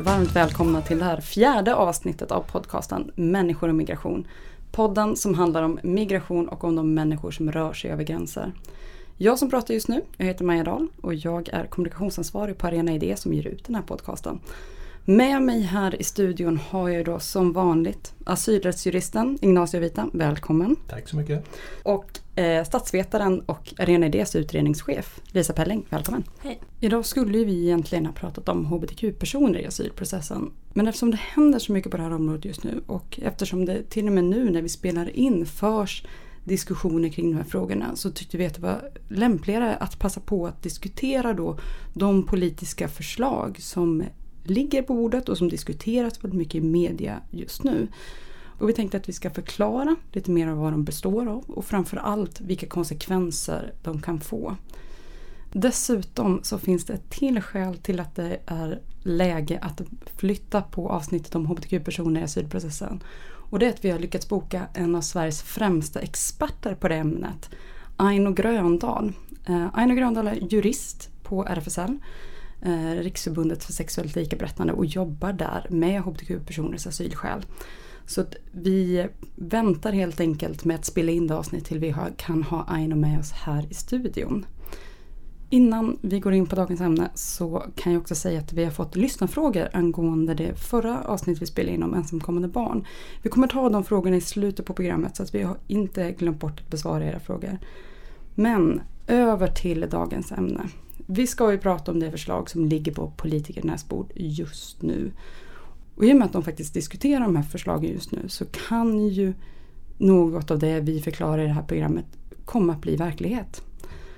varmt välkomna till det här fjärde avsnittet av podcasten Människor och migration. Podden som handlar om migration och om de människor som rör sig över gränser. Jag som pratar just nu, jag heter Maja Dahl och jag är kommunikationsansvarig på Arena Idé som ger ut den här podcasten. Med mig här i studion har jag då som vanligt asylrättsjuristen Ignacio Vita, välkommen. Tack så mycket. Och eh, statsvetaren och Arena Idés utredningschef Lisa Pelling, välkommen. Hej. Idag skulle vi egentligen ha pratat om hbtq-personer i asylprocessen. Men eftersom det händer så mycket på det här området just nu och eftersom det till och med nu när vi spelar in förs diskussioner kring de här frågorna så tyckte vi att det var lämpligare att passa på att diskutera då de politiska förslag som ligger på bordet och som diskuteras väldigt mycket i media just nu. Och vi tänkte att vi ska förklara lite mer av vad de består av och framförallt vilka konsekvenser de kan få. Dessutom så finns det ett till skäl till att det är läge att flytta på avsnittet om hbtq-personer i asylprocessen. Och det är att vi har lyckats boka en av Sveriges främsta experter på det ämnet, Aino Gröndal. Eh, Aino Gröndal är jurist på RFSL, Eh, Riksförbundet för sexuellt likaberättande och jobbar där med hbtq-personers asylskäl. Så att vi väntar helt enkelt med att spela in det avsnitt till vi har, kan ha Aino med oss här i studion. Innan vi går in på dagens ämne så kan jag också säga att vi har fått lyssnarfrågor angående det förra avsnittet vi spelade in om ensamkommande barn. Vi kommer ta de frågorna i slutet på programmet så att vi har inte glömt bort att besvara era frågor. Men över till dagens ämne. Vi ska ju prata om det förslag som ligger på politikernas bord just nu. Och i och med att de faktiskt diskuterar de här förslagen just nu så kan ju något av det vi förklarar i det här programmet komma att bli verklighet.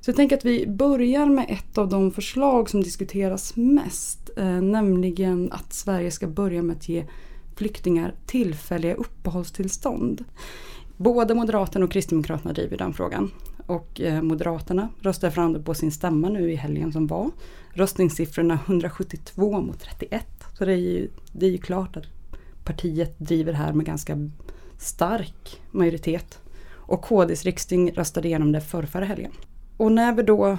Så jag tänker att vi börjar med ett av de förslag som diskuteras mest. Eh, nämligen att Sverige ska börja med att ge flyktingar tillfälliga uppehållstillstånd. Både Moderaterna och Kristdemokraterna driver den frågan. Och eh, Moderaterna röstade fram det på sin stämma nu i helgen som var. Röstningssiffrorna 172 mot 31. Så det är ju, det är ju klart att partiet driver här med ganska stark majoritet. Och KDs riksting röstade igenom det för förra helgen. Och när vi då,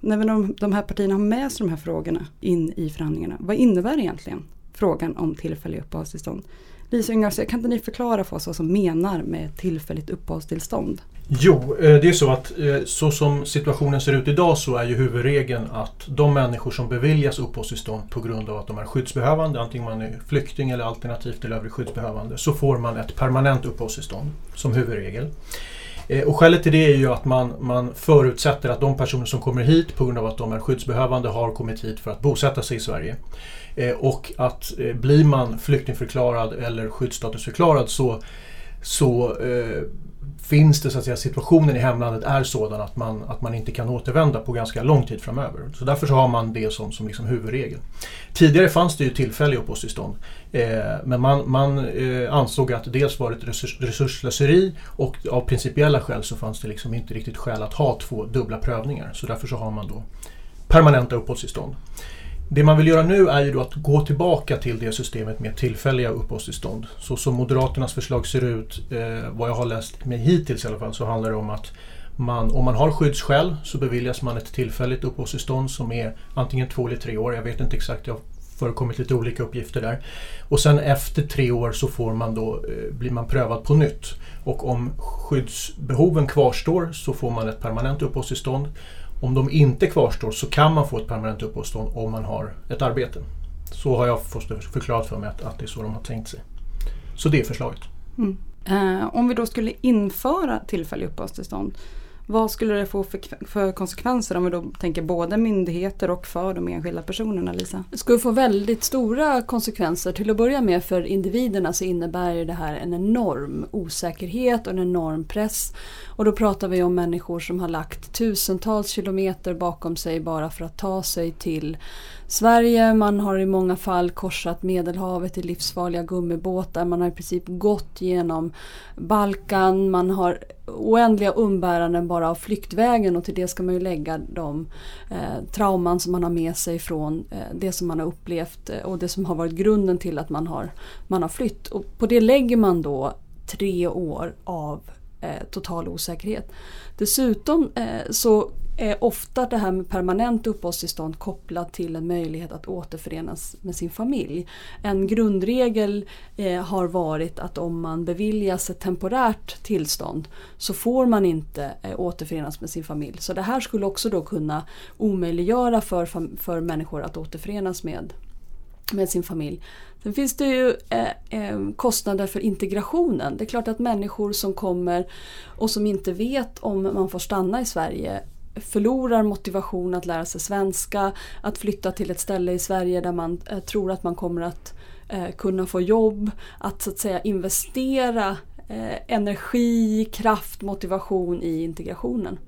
när vi de, de här partierna har med sig de här frågorna in i förhandlingarna, vad innebär egentligen frågan om tillfälliga uppehållstillstånd? Lisa Ingvarsson, kan inte ni förklara för oss vad som menar med tillfälligt uppehållstillstånd? Jo, eh, det är så att eh, så som situationen ser ut idag så är ju huvudregeln att de människor som beviljas uppehållstillstånd på grund av att de är skyddsbehövande, antingen man är flykting eller alternativt eller övrig skyddsbehövande, så får man ett permanent uppehållstillstånd som huvudregel. Eh, och skälet till det är ju att man, man förutsätter att de personer som kommer hit på grund av att de är skyddsbehövande har kommit hit för att bosätta sig i Sverige. Eh, och att eh, blir man flyktingförklarad eller skyddsstatusförklarad så, så eh, finns det så att säga situationen i hemlandet är sådan att man, att man inte kan återvända på ganska lång tid framöver. Så därför så har man det som, som liksom huvudregel. Tidigare fanns det ju tillfälliga uppehållstillstånd. Eh, men man, man eh, ansåg att dels var det ett resurs, resurslöseri och av principiella skäl så fanns det liksom inte riktigt skäl att ha två dubbla prövningar. Så därför så har man då permanenta uppehållstillstånd. Det man vill göra nu är ju då att gå tillbaka till det systemet med tillfälliga uppehållstillstånd. Så som Moderaternas förslag ser ut, eh, vad jag har läst mig hittills i alla fall, så handlar det om att man, om man har skyddsskäl så beviljas man ett tillfälligt uppehållstillstånd som är antingen två eller tre år. Jag vet inte exakt, det har förekommit lite olika uppgifter där. Och sen efter tre år så får man då, eh, blir man prövad på nytt. Och om skyddsbehoven kvarstår så får man ett permanent uppehållstillstånd. Om de inte kvarstår så kan man få ett permanent uppehållstillstånd om man har ett arbete. Så har jag fått förklarat för mig att, att det är så de har tänkt sig. Så det är förslaget. Mm. Eh, om vi då skulle införa tillfälliga uppehållstillstånd vad skulle det få för, för, konsekvenser om vi då tänker både myndigheter och för de enskilda personerna Lisa? Det skulle få väldigt stora konsekvenser. Till att börja med för individerna så innebär det här en enorm osäkerhet och en enorm press. Och då pratar vi om människor som har lagt tusentals kilometer bakom sig bara för att ta sig till Sverige. Man har i många fall korsat Medelhavet i livsfarliga gummibåtar. Man har i princip gått genom Balkan. Man har oändliga umbäranden bara av flyktvägen och till det ska man ju lägga de eh, trauman som man har med sig från eh, det som man har upplevt eh, och det som har varit grunden till att man har, man har flytt. Och på det lägger man då tre år av eh, total osäkerhet. Dessutom eh, så är ofta det här med permanent uppehållstillstånd kopplat till en möjlighet att återförenas med sin familj. En grundregel eh, har varit att om man beviljas ett temporärt tillstånd så får man inte eh, återförenas med sin familj. Så det här skulle också då kunna omöjliggöra för, för människor att återförenas med med sin familj. Sen finns det ju eh, eh, kostnader för integrationen. Det är klart att människor som kommer och som inte vet om man får stanna i Sverige förlorar motivation att lära sig svenska, att flytta till ett ställe i Sverige där man eh, tror att man kommer att eh, kunna få jobb, att så att säga investera eh, energi, kraft, motivation i integrationen.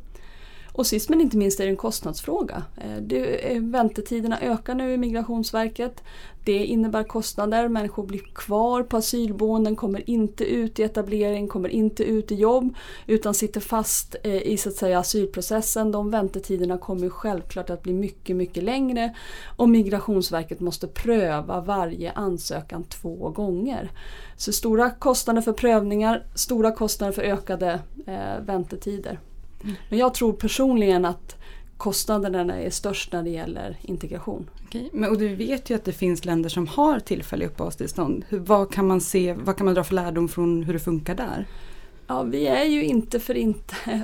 Och sist men inte minst är det en kostnadsfråga. Eh, det, väntetiderna ökar nu i Migrationsverket. Det innebär kostnader, människor blir kvar på asylboenden, kommer inte ut i etablering, kommer inte ut i jobb utan sitter fast eh, i så att säga, asylprocessen. De väntetiderna kommer självklart att bli mycket, mycket längre och Migrationsverket måste pröva varje ansökan två gånger. Så stora kostnader för prövningar, stora kostnader för ökade eh, väntetider. Men jag tror personligen att kostnaderna är störst när det gäller integration. Okej, men, och du vet ju att det finns länder som har tillfälliga uppehållstillstånd. Hur, vad, kan man se, vad kan man dra för lärdom från hur det funkar där? Ja, vi är ju inte för inte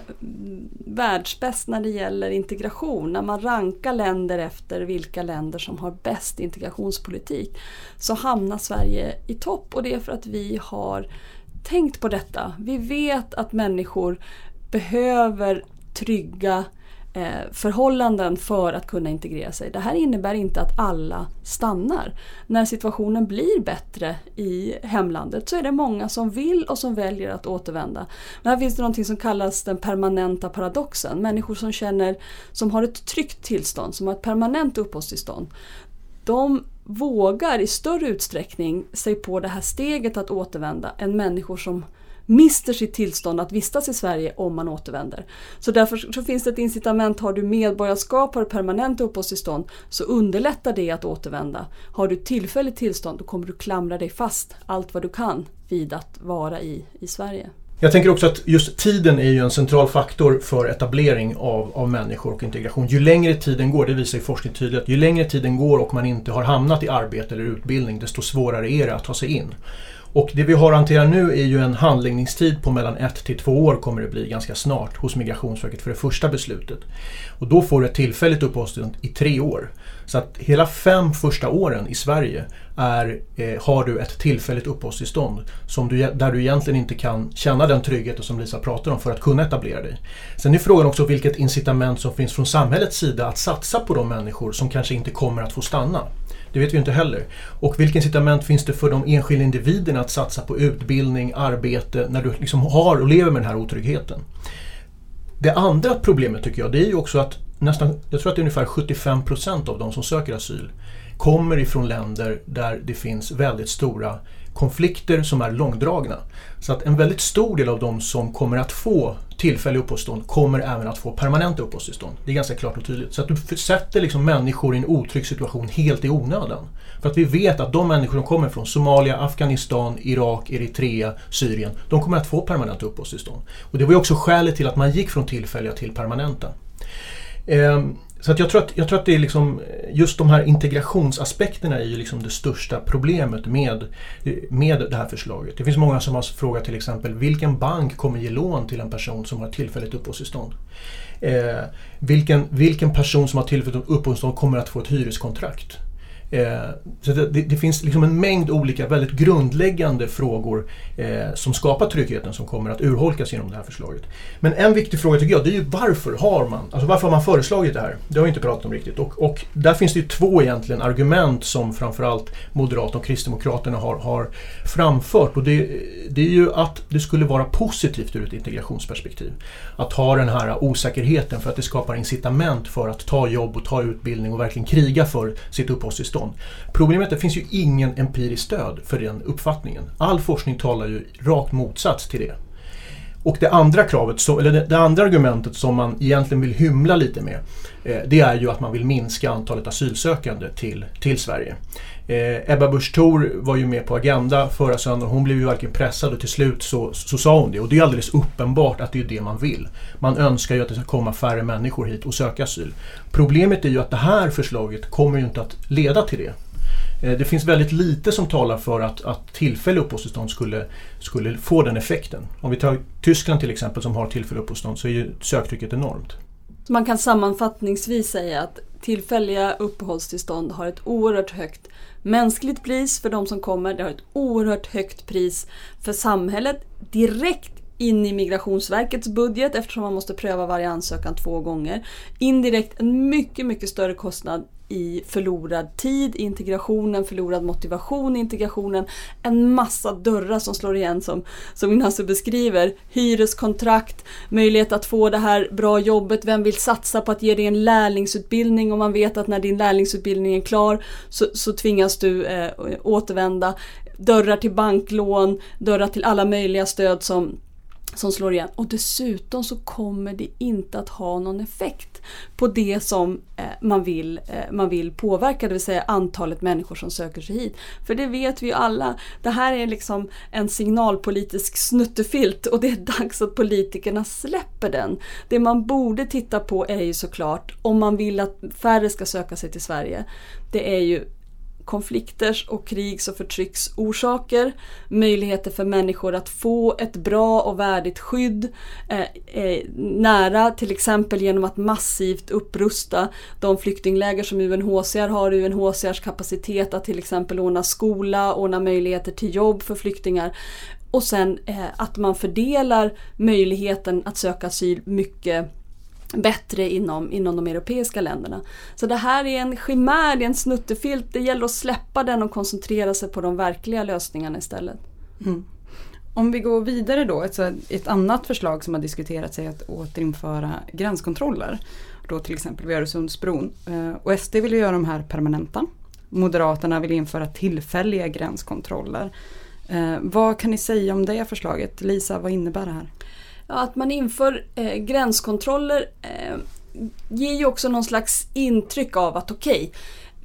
världsbäst när det gäller integration. När man rankar länder efter vilka länder som har bäst integrationspolitik så hamnar Sverige i topp och det är för att vi har tänkt på detta. Vi vet att människor behöver trygga eh, förhållanden för att kunna integrera sig. Det här innebär inte att alla stannar. När situationen blir bättre i hemlandet så är det många som vill och som väljer att återvända. Men här finns det någonting som kallas den permanenta paradoxen. Människor som känner, som har ett tryggt tillstånd, som har ett permanent uppehållstillstånd. De vågar i större utsträckning sig på det här steget att återvända än människor som mister sitt tillstånd att vistas i Sverige om man återvänder. Så därför så finns det ett incitament, har du medborgarskap, har du permanent uppehållstillstånd så underlättar det att återvända. Har du tillfälligt tillstånd då kommer du klamra dig fast allt vad du kan vid att vara i, i Sverige. Jag tänker också att just tiden är ju en central faktor för etablering av, av människor och integration. Ju längre tiden går, det visar ju forskning tydligt, ju längre tiden går och man inte har hamnat i arbete eller utbildning desto svårare är det att ta sig in. Och det vi har att hantera nu är ju en handläggningstid på mellan ett till två år kommer det bli ganska snart hos Migrationsverket för det första beslutet. Och då får du ett tillfälligt uppehållstillstånd i tre år. Så att hela fem första åren i Sverige är, eh, har du ett tillfälligt uppehållstillstånd som du, där du egentligen inte kan känna den tryggheten som Lisa pratar om för att kunna etablera dig. Sen är frågan också vilket incitament som finns från samhällets sida att satsa på de människor som kanske inte kommer att få stanna. Det vet vi inte heller. Och vilka incitament finns det för de enskilda individerna att satsa på utbildning, arbete, när du liksom har och lever med den här otryggheten? Det andra problemet tycker jag, det är ju också att nästan, jag tror att det är ungefär 75 procent av de som söker asyl kommer ifrån länder där det finns väldigt stora konflikter som är långdragna. Så att en väldigt stor del av de som kommer att få tillfälliga uppehållstillstånd kommer även att få permanenta uppehållstillstånd. Det är ganska klart och tydligt. Så att du sätter liksom människor i en otrygg situation helt i onödan. För att vi vet att de människor som kommer från Somalia, Afghanistan, Irak, Eritrea, Syrien, de kommer att få permanenta uppehållstillstånd. Och det var ju också skälet till att man gick från tillfälliga till permanenta. Ehm, så att jag, tror att, jag tror att det är liksom, just de här integrationsaspekterna är ju liksom det största problemet med, med det här förslaget. Det finns många som har frågat till exempel vilken bank kommer ge lån till en person som har tillfälligt uppehållstillstånd? Eh, vilken, vilken person som har tillfälligt uppehållstillstånd kommer att få ett hyreskontrakt? Eh, så det, det, finns liksom en mängd olika väldigt grundläggande frågor eh, som skapar tryggheten som kommer att urholkas genom det här förslaget. Men en viktig fråga tycker jag det är ju varför har man, alltså varför har man föreslagit det här? Det har vi inte pratat om riktigt. Och, och där finns det ju två egentligen argument som framförallt Moderaterna och Kristdemokraterna har, har framfört. Och det, det är ju att det skulle vara positivt ur ett integrationsperspektiv. Att ha den här osäkerheten för att det skapar incitament för att ta jobb och ta utbildning och verkligen kriga för sitt uppehållstillstånd motstånd. Problemet är att det finns ju ingen empiriskt stöd för den uppfattningen. All forskning talar ju rakt motsats till det. Och det andra kravet, eller det, det, andra argumentet som man egentligen vill hymla lite med eh, det är ju att man vill minska antalet asylsökande till, till Sverige. Eh, Ebba Busch Thor var ju med på Agenda förra söndagen. Hon blev ju varken pressad och till slut så, så sa hon det. Och det är alldeles uppenbart att det är det man vill. Man önskar ju att det ska komma färre människor hit och söka asyl. Problemet är ju att det här förslaget kommer ju inte att leda till det. Eh, det finns väldigt lite som talar för att, att tillfälliga uppehållstillstånd skulle, skulle få den effekten. Om vi tar Tyskland till exempel som har tillfälliga uppehållstillstånd så är ju söktrycket enormt. Man kan sammanfattningsvis säga att tillfälliga uppehållstillstånd har ett oerhört högt mänskligt pris för de som kommer. Det har ett oerhört högt pris för samhället direkt in i Migrationsverkets budget eftersom man måste pröva varje ansökan två gånger. Indirekt en mycket, mycket större kostnad i förlorad tid, integrationen, förlorad motivation i integrationen. En massa dörrar som slår igen som, som Ignacio beskriver. Hyreskontrakt, möjlighet att få det här bra jobbet, vem vill satsa på att ge dig en lärlingsutbildning om man vet att när din lärlingsutbildning är klar så, så tvingas du eh, återvända. Dörrar till banklån, dörrar till alla möjliga stöd som som slår igen. Och dessutom så kommer det inte att ha någon effekt på det som eh, man, vill, eh, man vill påverka, det vill säga antalet människor som söker sig hit. För det vet vi ju alla, det här är liksom en signalpolitisk snuttefilt och det är dags att politikerna släpper den. Det man borde titta på är ju såklart, om man vill att färre ska söka sig till Sverige, det är ju konflikters och krigs och förtrycksorsaker, möjligheter för människor att få ett bra och värdigt skydd eh, eh, nära, till exempel genom att massivt upprusta de flyktingläger som UNHCR har, UNHCRs kapacitet att till exempel ordna skola, ordna möjligheter till jobb för flyktingar. Och sen eh, att man fördelar möjligheten att söka asyl mycket bättre inom, inom de europeiska länderna. Så det här är en chimär, det är en snuttefilt. Det gäller att släppa den och koncentrera sig på de verkliga lösningarna istället. Mm. Om vi går vidare då, ett, ett annat förslag som har diskuterats är att återinföra gränskontroller. Då till exempel vid Öresundsbron. Eh, och SD vill göra de här permanenta. Moderaterna vill införa tillfälliga gränskontroller. Eh, vad kan ni säga om det förslaget? Lisa, vad innebär det här? Att man inför eh, gränskontroller eh, ger ju också någon slags intryck av att okej, okay,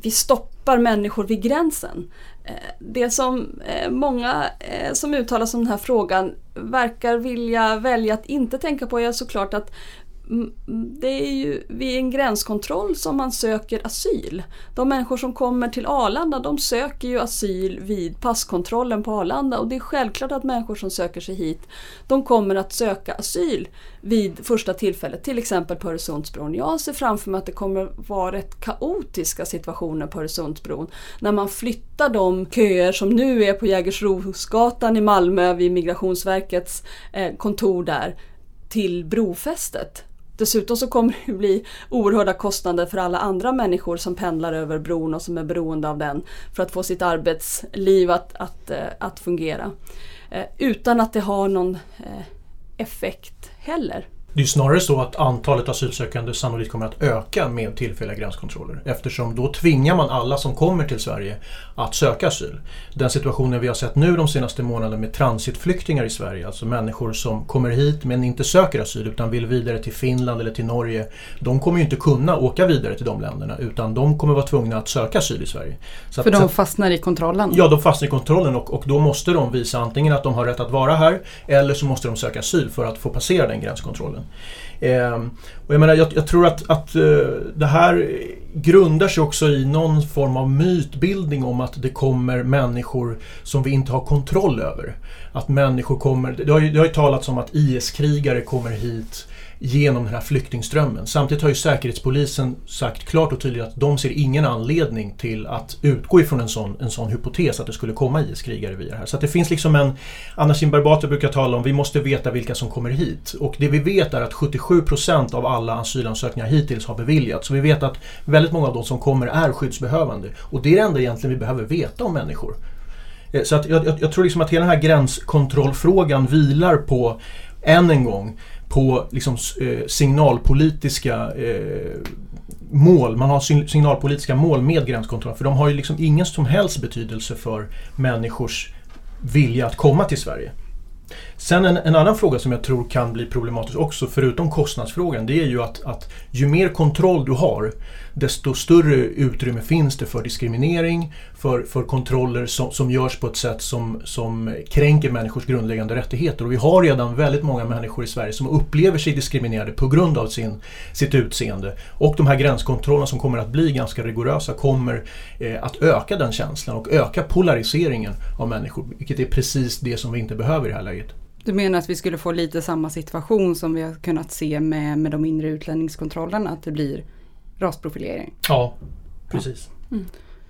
vi stoppar människor vid gränsen. Eh, det som eh, många eh, som uttalar sig om den här frågan verkar vilja välja att inte tänka på är såklart att det är ju vid en gränskontroll som man söker asyl. De människor som kommer till Arlanda de söker ju asyl vid passkontrollen på Arlanda och det är självklart att människor som söker sig hit de kommer att söka asyl vid första tillfället, till exempel på Öresundsbron. Jag ser framför mig att det kommer vara rätt kaotiska situationer på Öresundsbron när man flyttar de köer som nu är på Jägersrosgatan i Malmö vid Migrationsverkets eh, kontor där till brofästet Dessutom så kommer det bli oerhörda kostnader för alla andra människor som pendlar över bron och som är beroende av den för att få sitt arbetsliv att, att, eh, att fungera. Eh, utan att det har någon eh, effekt heller. Det är snarare så att antalet asylsökande sannolikt kommer att öka med tillfälliga gränskontroller eftersom då tvingar man alla som kommer till Sverige att söka asyl. Den situationen vi har sett nu de senaste månaderna med transitflyktingar i Sverige, alltså människor som kommer hit men inte söker asyl utan vill vidare till Finland eller till Norge. De kommer ju inte kunna åka vidare till de länderna utan de kommer vara tvungna att söka asyl i Sverige. Så För att, de fastnar i kontrollen? Ja, de fastnar i kontrollen och, och då måste de visa antingen att de har rätt att vara här eller så måste de söka asyl för att få passera den gränskontrollen. Eh, och jag, menar, jag, jag tror att, att eh, det här grundar sig också i någon form av mytbildning om att det kommer människor som vi inte har kontroll över. Att människor kommer, det har ju, det har ju talats om att IS-krigare kommer hit genom den här flyktingströmmen. Samtidigt har ju Säkerhetspolisen sagt klart och tydligt att de ser ingen anledning till att utgå ifrån en sån, en sån hypotes att det skulle komma IS-krigare via det här. Så att det finns liksom en, Anna Kinberg Batra brukar tala om, vi måste veta vilka som kommer hit. Och det vi vet är att 77% av alla asylansökningar hittills har beviljats. Så vi vet att väldigt många av de som kommer är skyddsbehövande. Och det är det enda egentligen vi behöver veta om människor. Eh, så att jag, jag, jag tror liksom att hela den här gränskontrollfrågan vilar på, än en gång, på liksom, eh, signalpolitiska eh, mål. Man har signalpolitiska mål med gränskontrollen för de har ju liksom ingen som helst betydelse för människors vilja att komma till Sverige. Sen en, en, annan fråga som jag tror kan bli problematisk också, förutom kostnadsfrågan, det är ju att, att ju mer kontroll du har, desto större utrymme finns det för diskriminering, för, för kontroller som, som görs på ett sätt som, som kränker människors grundläggande rättigheter. Och vi har redan väldigt många människor i Sverige som upplever sig diskriminerade på grund av sin, sitt utseende. Och de här gränskontrollerna som kommer att bli ganska rigorösa kommer eh, att öka den känslan och öka polariseringen av människor, vilket är precis det som vi inte behöver i det här läget. Du menar att vi skulle få lite samma situation som vi har kunnat se med, med de inre utlänningskontrollerna, att det blir rasprofilering? Ja, precis. Ja. Mm.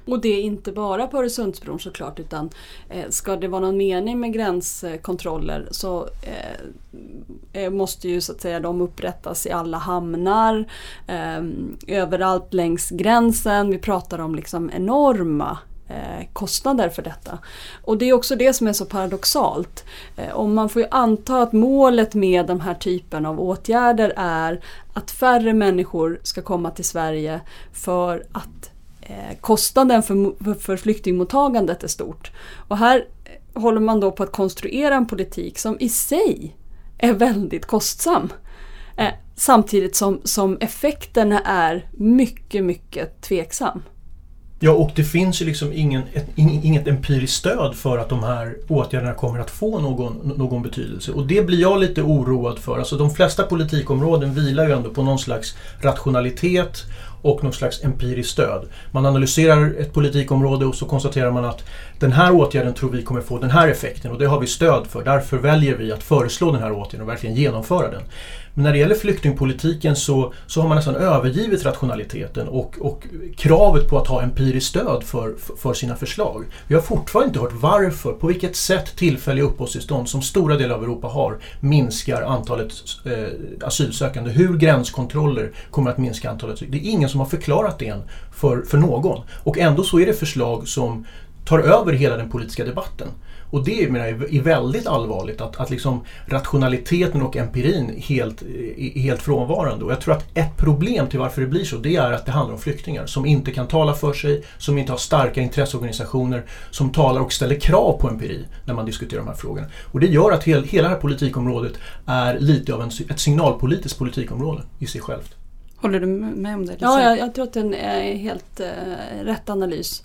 Och det är inte bara på Öresundsbron såklart utan eh, ska det vara någon mening med gränskontroller så eh, eh, måste ju så att säga de upprättas i alla hamnar, eh, överallt längs gränsen. Vi pratar om liksom enorma Eh, kostnader för detta. Och det är också det som är så paradoxalt. Eh, om man får ju anta att målet med den här typen av åtgärder är att färre människor ska komma till Sverige för att eh, kostnaden för, för flyktingmottagandet är stort. Och här håller man då på att konstruera en politik som i sig är väldigt kostsam. Samtidigt som, som effekterna är mycket, mycket tveksam. Ja, och det finns ju liksom ingen, ett, inget empiriskt stöd för att de här åtgärderna kommer att få någon, någon betydelse. Och det blir jag lite oroad för. Alltså de flesta politikområden vilar ju ändå på någon slags rationalitet och något slags empiriskt stöd. Man analyserar ett politikområde och så konstaterar man att den här åtgärden tror vi kommer få den här effekten och det har vi stöd för. Därför väljer vi att föreslå den här åtgärden och verkligen genomföra den. Men när det gäller flyktingpolitiken så, så har man nästan övergivit rationaliteten och, och kravet på att ha empiriskt stöd för, för sina förslag. Vi har fortfarande inte hört varför, på vilket sätt tillfälliga uppehållstillstånd som stora delar av Europa har minskar antalet eh, asylsökande. Hur gränskontroller kommer att minska antalet. Det är ingen som har förklarat det än för, för någon. Och ändå så är det förslag som tar över hela den politiska debatten. Och det menar jag är väldigt allvarligt att, att liksom rationaliteten och empirin helt, är helt frånvarande. Och jag tror att ett problem till varför det blir så det är att det handlar om flyktingar som inte kan tala för sig, som inte har starka intresseorganisationer som talar och ställer krav på empiri när man diskuterar de här frågorna. Och det gör att hel, hela det här politikområdet är lite av en, ett signalpolitiskt politikområde i sig självt. Håller du med om det? Ja, jag, jag tror att det är helt eh, rätt analys.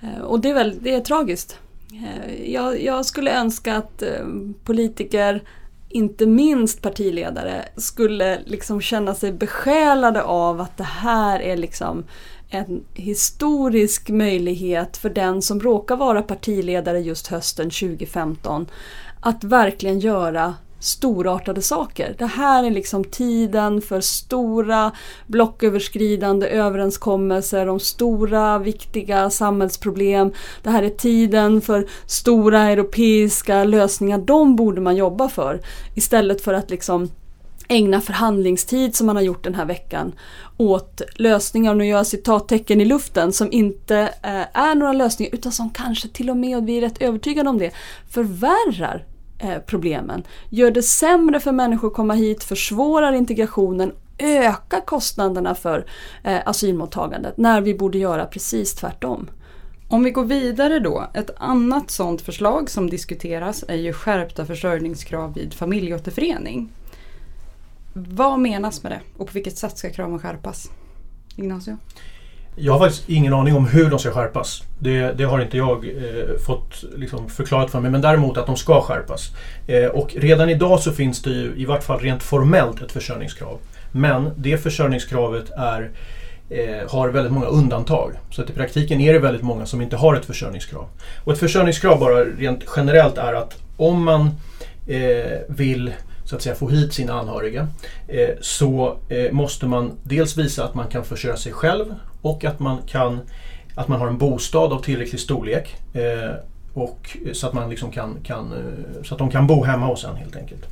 Eh, och det är, väl, det är tragiskt. Eh, jag, jag skulle önska att eh, politiker, inte minst partiledare, skulle liksom känna sig besjälade av att det här är liksom en historisk möjlighet för den som råkar vara partiledare just hösten 2015 att verkligen göra storartade saker. Det här är liksom tiden för stora blocköverskridande överenskommelser om stora viktiga samhällsproblem. Det här är tiden för stora europeiska lösningar. De borde man jobba för istället för att liksom ägna förhandlingstid som man har gjort den här veckan åt lösningar, och nu gör jag citattecken i luften, som inte eh, är några lösningar utan som kanske till och med, och vi är rätt övertygade om det, förvärrar Eh, problemen. Gör det sämre för människor att komma hit, försvårar integrationen, ökar kostnaderna för eh, asylmottagandet när vi borde göra precis tvärtom. Om vi går vidare då, ett annat sådant förslag som diskuteras är ju skärpta försörjningskrav vid familjeåterförening. Vad menas med det och på vilket sätt ska kraven skärpas? Ignacio? Jag har faktiskt ingen aning om hur de ska skärpas. Det, det har inte jag eh, fått liksom, förklarat för mig, men däremot att de ska skärpas. Eh, och redan idag så finns det ju, i vart fall rent formellt, ett försörjningskrav. Men det försörjningskravet är, eh, har väldigt många undantag. Så att i praktiken är det väldigt många som inte har ett försörjningskrav. Och ett försörjningskrav bara rent generellt är att om man eh, vill så att säga få hit sina anhöriga eh, så eh, måste man dels visa att man kan försörja sig själv och att man, kan, att man har en bostad av tillräcklig storlek. Eh, och, så, att man liksom kan, kan, eh, så att de kan bo hemma hos en helt enkelt.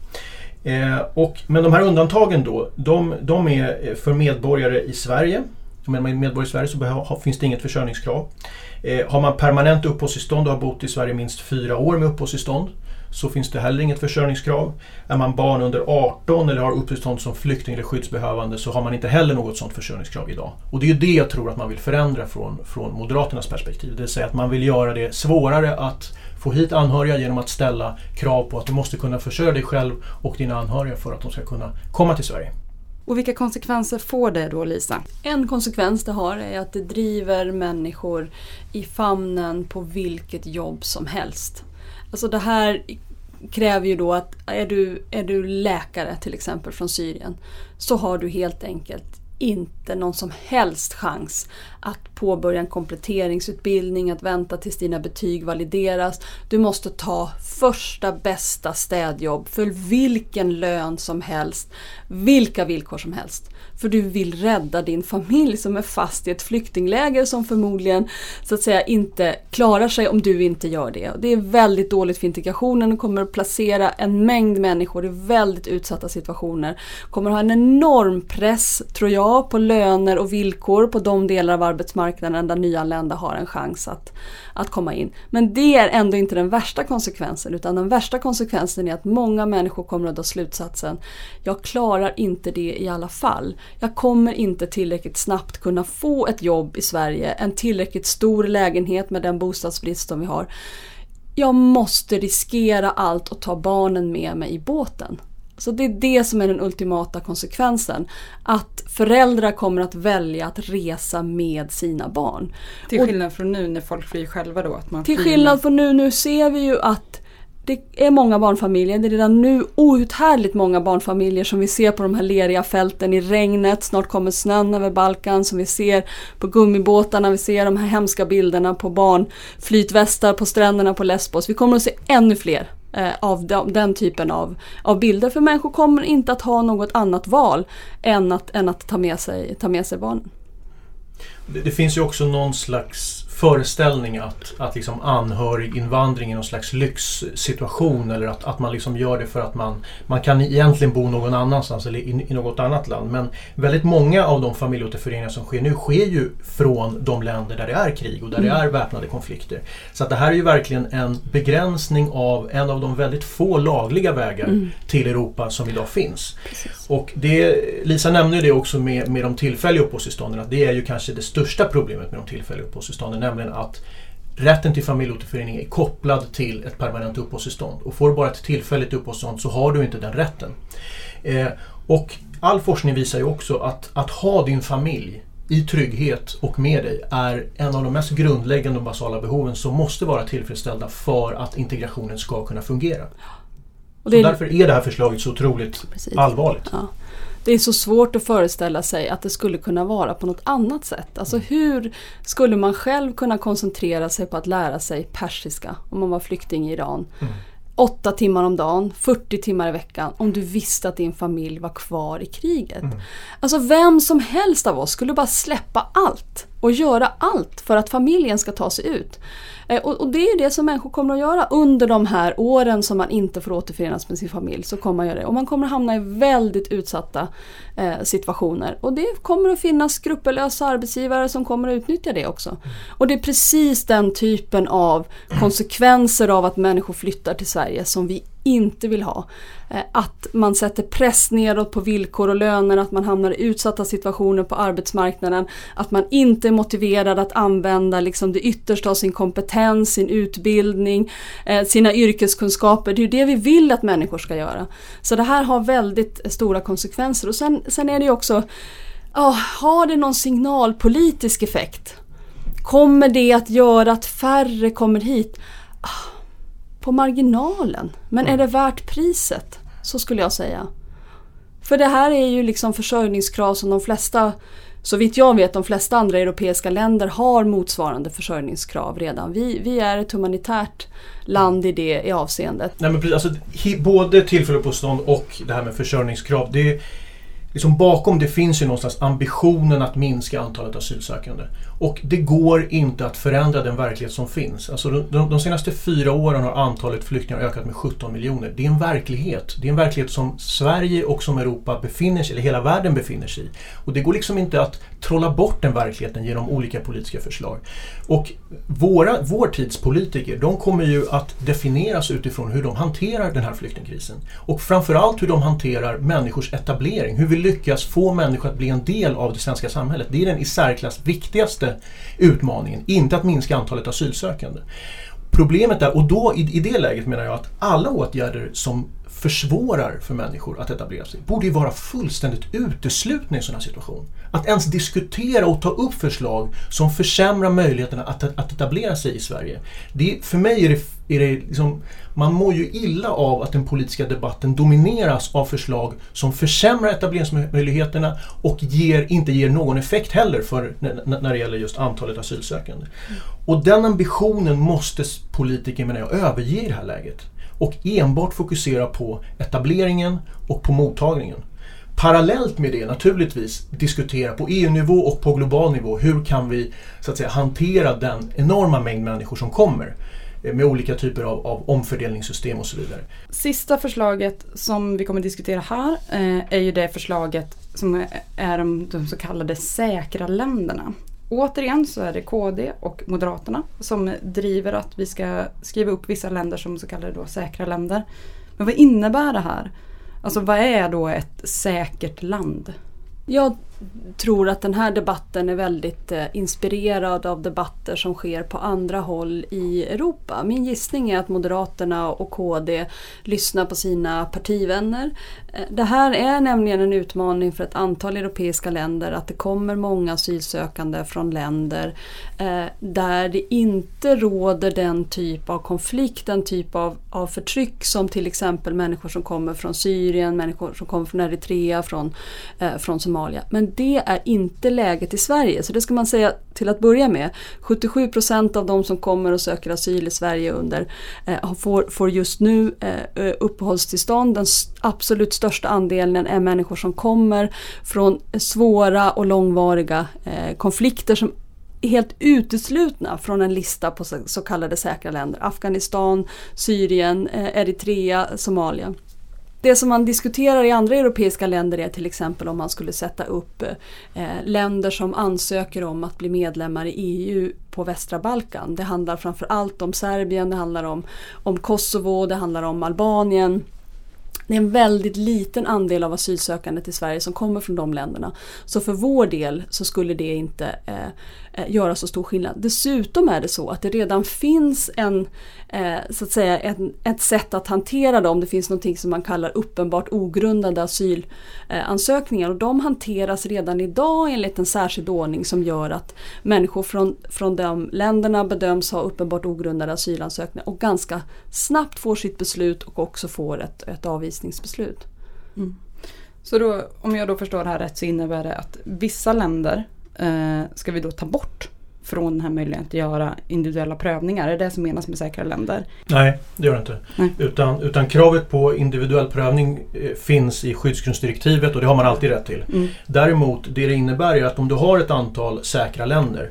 Eh, och, men de här undantagen då, de, de är eh, för medborgare i Sverige Om man är medborgare i Sverige så finns det inget försörjningskrav. Eh, har man permanent uppehållstillstånd och har bott i Sverige minst fyra år med uppehållstillstånd så finns det heller inget försörjningskrav. Är man barn under 18 eller har uppehållstillstånd som flykting eller skyddsbehövande så har man inte heller något sådant försörjningskrav idag. Och det är det jag tror att man vill förändra från, från Moderaternas perspektiv. Det vill säga att man vill göra det svårare att få hit anhöriga genom att ställa krav på att du måste kunna försörja dig själv och dina anhöriga för att de ska kunna komma till Sverige. Och vilka konsekvenser får det då Lisa? En konsekvens det har är att det driver människor i famnen på vilket jobb som helst. Alltså det här kräver ju då att är du, är du läkare till exempel från Syrien så har du helt enkelt inte någon som helst chans att påbörja en kompletteringsutbildning, att vänta tills dina betyg valideras. Du måste ta första bästa städjobb för vilken lön som helst, vilka villkor som helst. För du vill rädda din familj som är fast i ett flyktingläger som förmodligen så att säga inte klarar sig om du inte gör det. Det är väldigt dåligt för integrationen och kommer att placera en mängd människor i väldigt utsatta situationer. Kommer att ha en enorm press, tror jag, på löner och villkor på de delar av arbetsmarknaden där nyanlända har en chans att, att komma in. Men det är ändå inte den värsta konsekvensen utan den värsta konsekvensen är att många människor kommer att dra slutsatsen jag klarar inte det i alla fall. Jag kommer inte tillräckligt snabbt kunna få ett jobb i Sverige, en tillräckligt stor lägenhet med den bostadsbrist som vi har. Jag måste riskera allt och ta barnen med mig i båten. Så det är det som är den ultimata konsekvensen. Att föräldrar kommer att välja att resa med sina barn. Till skillnad från nu när folk flyr själva då? Att man till skillnad från nu, nu ser vi ju att det är många barnfamiljer, det är redan nu outhärdligt många barnfamiljer som vi ser på de här leriga fälten i regnet, snart kommer snön över Balkan, som vi ser på gummibåtarna, vi ser de här hemska bilderna på barn, flytvästar på stränderna på Lesbos. Vi kommer att se ännu fler eh, av de, den typen av, av bilder, för människor kommer inte att ha något annat val än att, än att ta, med sig, ta med sig barnen. Det, det finns ju också någon slags föreställning att, att liksom anhöriginvandring är någon slags lyxsituation eller att, att man liksom gör det för att man, man kan egentligen bo någon annanstans eller i, i något annat land. Men väldigt många av de familjeåterföreningar som sker nu sker ju från de länder där det är krig och där mm. det är väpnade konflikter. Så att det här är ju verkligen en begränsning av en av de väldigt få lagliga vägar mm. till Europa som idag finns. Precis. Och det, Lisa nämnde det också med, med de tillfälliga uppehållstillstånden att det är ju kanske det största problemet med de tillfälliga uppehållstillstånden nämligen att rätten till familjeåterförening är kopplad till ett permanent uppehållstillstånd. Och får du bara ett tillfälligt uppehållstillstånd så har du inte den rätten. Eh, och all forskning visar ju också att, att ha din familj i trygghet och med dig är en av de mest grundläggande och basala behoven som måste vara tillfredsställda för att integrationen ska kunna fungera. Och så därför är det här förslaget så otroligt Precis. allvarligt. Ja det är så svårt att föreställa sig att det skulle kunna vara på något annat sätt. Alltså hur skulle man själv kunna koncentrera sig på att lära sig persiska om man var flykting i Iran? Mm. Åtta timmar om dagen, 40 timmar i veckan om du visste att din familj var kvar i kriget. Mm. Alltså vem som helst av oss skulle bara släppa allt och göra allt för att familjen ska ta sig ut. Eh, och, och, det är det som människor kommer att göra under de här åren som man inte får återförenas med sin familj. Så kommer man göra det. Och man kommer att hamna i väldigt utsatta eh, situationer. Och det kommer att finnas skrupellösa arbetsgivare som kommer att utnyttja det också. Och det är precis den typen av konsekvenser av att människor flyttar till Sverige som vi inte vill ha. Eh, att man sätter press nedåt på villkor och löner, att man hamnar i utsatta situationer på arbetsmarknaden, att man inte är motiverad att använda liksom det yttersta av sin kompetens, sin utbildning, eh, sina yrkeskunskaper. Det är ju det vi vill att människor ska göra. Så det här har väldigt stora konsekvenser. Och sen, sen är det ju också, oh, har det någon signalpolitisk effekt? Kommer det att göra att färre kommer hit? Oh på marginalen. Men är det värt priset? Så skulle jag säga. För det här är ju liksom försörjningskrav som de flesta, så vitt jag vet, de flesta andra europeiska länder har motsvarande försörjningskrav redan. Vi, vi är ett humanitärt land i det i avseendet. Nej, men precis, alltså, både tillfälligt uppehållstillstånd och det här med försörjningskrav. Det liksom bakom det finns ju någonstans ambitionen att minska antalet asylsökande. Och det går inte att förändra den verklighet som finns. Alltså de, de, senaste fyra åren har antalet flyktingar ökat med 17 miljoner. Det är en verklighet. Det är en verklighet som Sverige och som Europa befinner sig eller hela världen befinner sig i. Och det går liksom inte att trolla bort den verkligheten genom olika politiska förslag. Och våra, vår tids politiker, de kommer ju att definieras utifrån hur de hanterar den här flyktingkrisen. Och framförallt hur de hanterar människors etablering, hur vi lyckas få människor att bli en del av det svenska samhället. Det är den i särklass viktigaste utmaningen, inte att minska antalet asylsökande. Problemet är, och då i, i det läget menar jag att alla åtgärder som försvårar för människor att etablera sig borde ju vara fullständigt uteslutna i en sån här situation. Att ens diskutera och ta upp förslag som försämrar möjligheterna att, att etablera sig i Sverige. Det, för mig är det, är det liksom, man mår ju illa av att den politiska debatten domineras av förslag som försämrar etableringsmöjligheterna och ger, inte ger någon effekt heller för, när det gäller just antalet asylsökande. Och den ambitionen måste politiker menar jag överge i det här läget och enbart fokusera på etableringen och på mottagningen. Parallellt med det naturligtvis diskutera på EU-nivå och på global nivå hur kan vi så att säga, hantera den enorma mängd människor som kommer eh, med olika typer av, av, omfördelningssystem och så vidare. Sista förslaget som vi kommer diskutera här eh, är ju det förslaget som är de, de så kallade säkra länderna. Återigen så är det KD och Moderaterna som driver att vi ska skriva upp vissa länder som så kallade då säkra länder. Men vad innebär det här? Alltså vad är då ett säkert land? Jag tror att den här debatten är väldigt eh, inspirerad av debatter som sker på andra håll i Europa. Min gissning är att Moderaterna och KD lyssnar på sina partivänner. Eh, det här är nämligen en utmaning för ett antal europeiska länder att det kommer många asylsökande från länder eh, där det inte råder den typ av konflikt, den typ av, av förtryck som till exempel människor som kommer från Syrien, människor som kommer från Eritrea, från, från Somalia. Men men det är inte läget i Sverige. Så det ska man säga till att börja med. 77 procent av de som kommer och söker asyl i Sverige under eh, får, får just nu eh, uppehållstillstånd. Den absolut största andelen är människor som kommer från svåra och långvariga eh, konflikter som helt uteslutna från en lista på så, kallade säkra länder. Afghanistan, Syrien, eh, Eritrea, Somalia. Det som man diskuterar i andra europeiska länder är till exempel om man skulle sätta upp eh, länder som ansöker om att bli medlemmar i EU på västra Balkan. Det handlar framför allt om Serbien, det handlar om, om Kosovo, det handlar om Albanien. Det är en väldigt liten andel av asylsökande till Sverige som kommer från de länderna. Så för vår del så skulle det inte eh, eh, göra så stor skillnad. Dessutom är det så att det redan finns en, eh, så att säga, en, ett sätt att hantera dem. Det finns något som man kallar uppenbart ogrundade asylansökningar eh, och de hanteras redan idag enligt en särskild ordning som gör att människor från, från de länderna bedöms ha uppenbart ogrundade asylansökningar och ganska snabbt får sitt beslut och också får ett, ett avvisningsbeslut. Mm. Så då, om jag då förstår det här rätt så innebär det att vissa länder eh, ska vi då ta bort från den här möjligheten att göra individuella prövningar? Är det det som menas med säkra länder? Nej, det gör det inte. Utan, utan kravet på individuell prövning eh, finns i skyddsgrundsdirektivet och det har man alltid rätt till. Mm. Däremot, det det innebär är att om du har ett antal säkra länder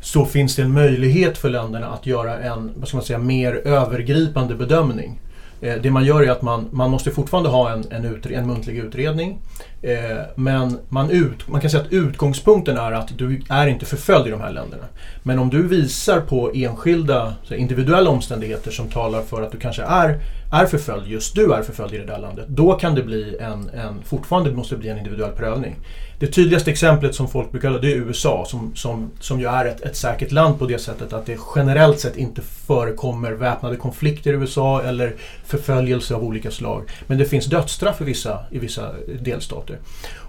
så finns det en möjlighet för länderna att göra en vad ska man säga, mer övergripande bedömning. Eh, det man gör är att man, man måste fortfarande ha en, en, utred, en muntlig utredning. Eh, men man, ut, man kan säga att utgångspunkten är att du är inte förföljd i de här länderna. Men om du visar på enskilda individuella omständigheter som talar för att du kanske är, är förföljd, just du är förföljd i det där landet. Då kan det bli en, en fortfarande måste det bli en individuell prövning. Det tydligaste exemplet som folk brukar det är USA som, som, som ju är ett, ett säkert land på det sättet att det generellt sett inte förekommer väpnade konflikter i USA eller förföljelse av olika slag. Men det finns dödsstraff i vissa, i vissa delstater.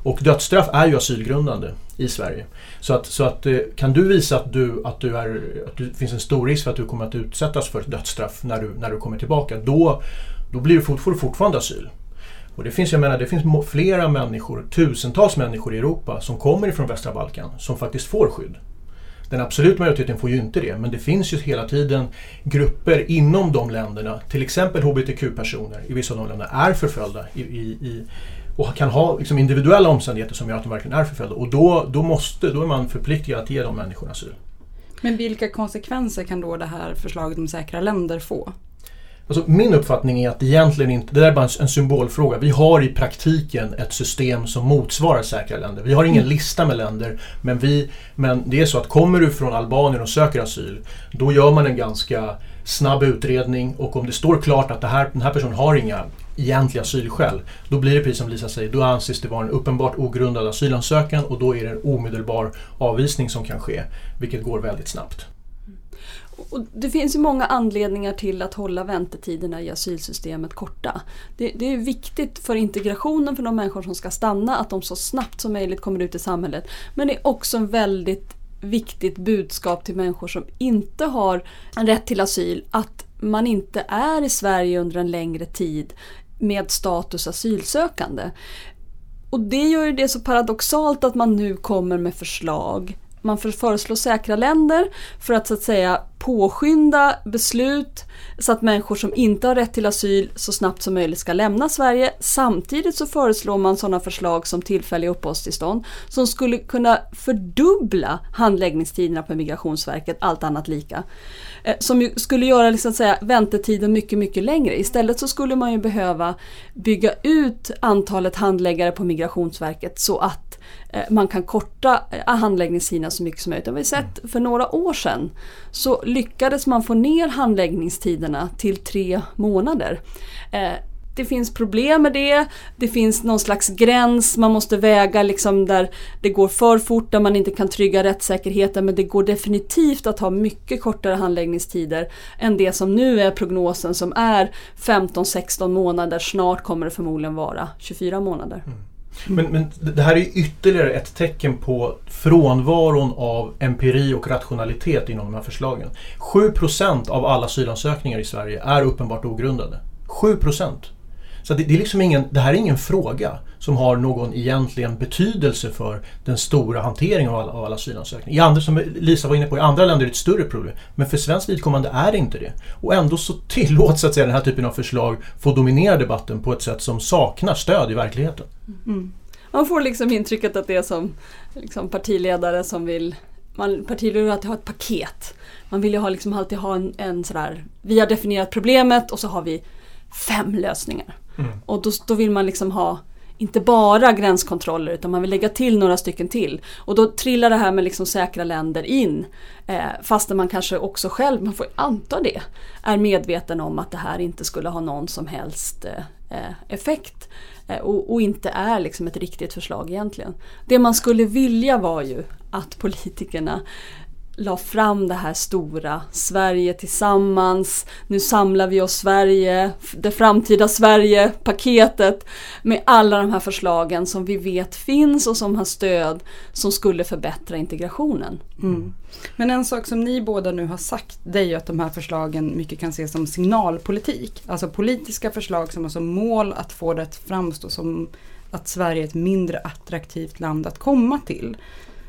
Och dödsstraff är ju asylgrundande i Sverige. Så att, så att eh, kan du visa att, du, att, du är, att det finns en stor risk för att du kommer att utsättas för dödsstraff när du, när du kommer tillbaka, då, då blir du, får du fortfarande asyl. Och det finns, jag menar, det finns flera människor, tusentals människor i Europa som kommer ifrån västra Balkan som faktiskt får skydd. Den absoluta majoriteten får ju inte det, men det finns ju hela tiden grupper inom de länderna, till exempel hbtq-personer i vissa av de länderna, är förföljda i, i, i och kan ha liksom, individuella omständigheter som gör att de verkligen är förföljda. Och då, då, måste, då är man förpliktigad att ge de människorna asyl. Men vilka konsekvenser kan då det här förslaget om säkra länder få? Alltså, min uppfattning är att egentligen inte, det där är bara en symbolfråga. Vi har i praktiken ett system som motsvarar säkra länder. Vi har ingen mm. lista med länder men, vi, men det är så att kommer du från Albanien och söker asyl då gör man en ganska snabb utredning och om det står klart att det här, den här personen har inga egentliga asylskäl, då blir det precis som Lisa säger, då anses det vara en uppenbart ogrundad asylansökan och då är det en omedelbar avvisning som kan ske, vilket går väldigt snabbt. Och det finns ju många anledningar till att hålla väntetiderna i asylsystemet korta. Det, det, är viktigt för integrationen för de människor som ska stanna att de så snabbt som möjligt kommer ut i samhället. Men det är också en väldigt viktigt budskap till människor som inte har rätt till asyl att man inte är i Sverige under en längre tid med status asylsökande. Och det gör ju det så paradoxalt att man nu kommer med förslag man föreslår säkra länder för att så att säga påskynda beslut så att människor som inte har rätt till asyl så snabbt som möjligt ska lämna Sverige. Samtidigt så föreslår man sådana förslag som tillfälliga uppehållstillstånd som skulle kunna fördubbla handläggningstiderna på Migrationsverket, allt annat lika. Eh, som ju skulle göra liksom, att säga, väntetiden mycket, mycket längre. Istället så skulle man ju behöva bygga ut antalet handläggare på Migrationsverket så att eh, man kan korta eh, handläggningstiderna så mycket som möjligt. Det har vi sett för några år sedan. Så lyckades man få ner handläggningstiderna till tre månader. Eh, det finns problem med det, det finns någon slags gräns, man måste väga liksom där det går för fort, där man inte kan trygga rättssäkerheten men det går definitivt att ha mycket kortare handläggningstider än det som nu är prognosen som är 15-16 månader, snart kommer det förmodligen vara 24 månader. Mm. Men, men det här är ytterligare ett tecken på frånvaron av empiri och rationalitet inom de här förslagen. 7% av alla asylansökningar i Sverige är uppenbart ogrundade. 7 så det, det, är liksom ingen, det här är ingen fråga som har någon egentligen betydelse för den stora hanteringen av alla, av alla asylansökningar. I andra, som Lisa var inne på, i andra länder är det ett större problem. Men för svenskt vidkommande är det inte det. Och ändå så tillåts så att säga, den här typen av förslag få dominera debatten på ett sätt som saknar stöd i verkligheten. Mm. Man får liksom intrycket att det är som liksom partiledare som vill man, partiledare vill alltid ha ett paket. Man vill ju ha, liksom alltid ha en, en sådär, vi har definierat problemet och så har vi fem lösningar. Mm. Och då, då vill man liksom ha inte bara gränskontroller utan man vill lägga till några stycken till. Och då trillar det här med liksom säkra länder in. Eh, fastän man kanske också själv, man får anta det, är medveten om att det här inte skulle ha någon som helst eh, eh effekt. Eh, och, och, inte är liksom ett riktigt förslag egentligen. Det man skulle vilja var ju att politikerna la fram det här stora Sverige tillsammans, nu samlar vi oss Sverige, det framtida Sverige-paketet med alla de här förslagen som vi vet finns och som har stöd som skulle förbättra integrationen. Mm. Men en sak som ni båda nu har sagt det är ju att de här förslagen mycket kan ses som signalpolitik. Alltså politiska förslag som har som mål att få det att framstå som att Sverige är ett mindre attraktivt land att komma till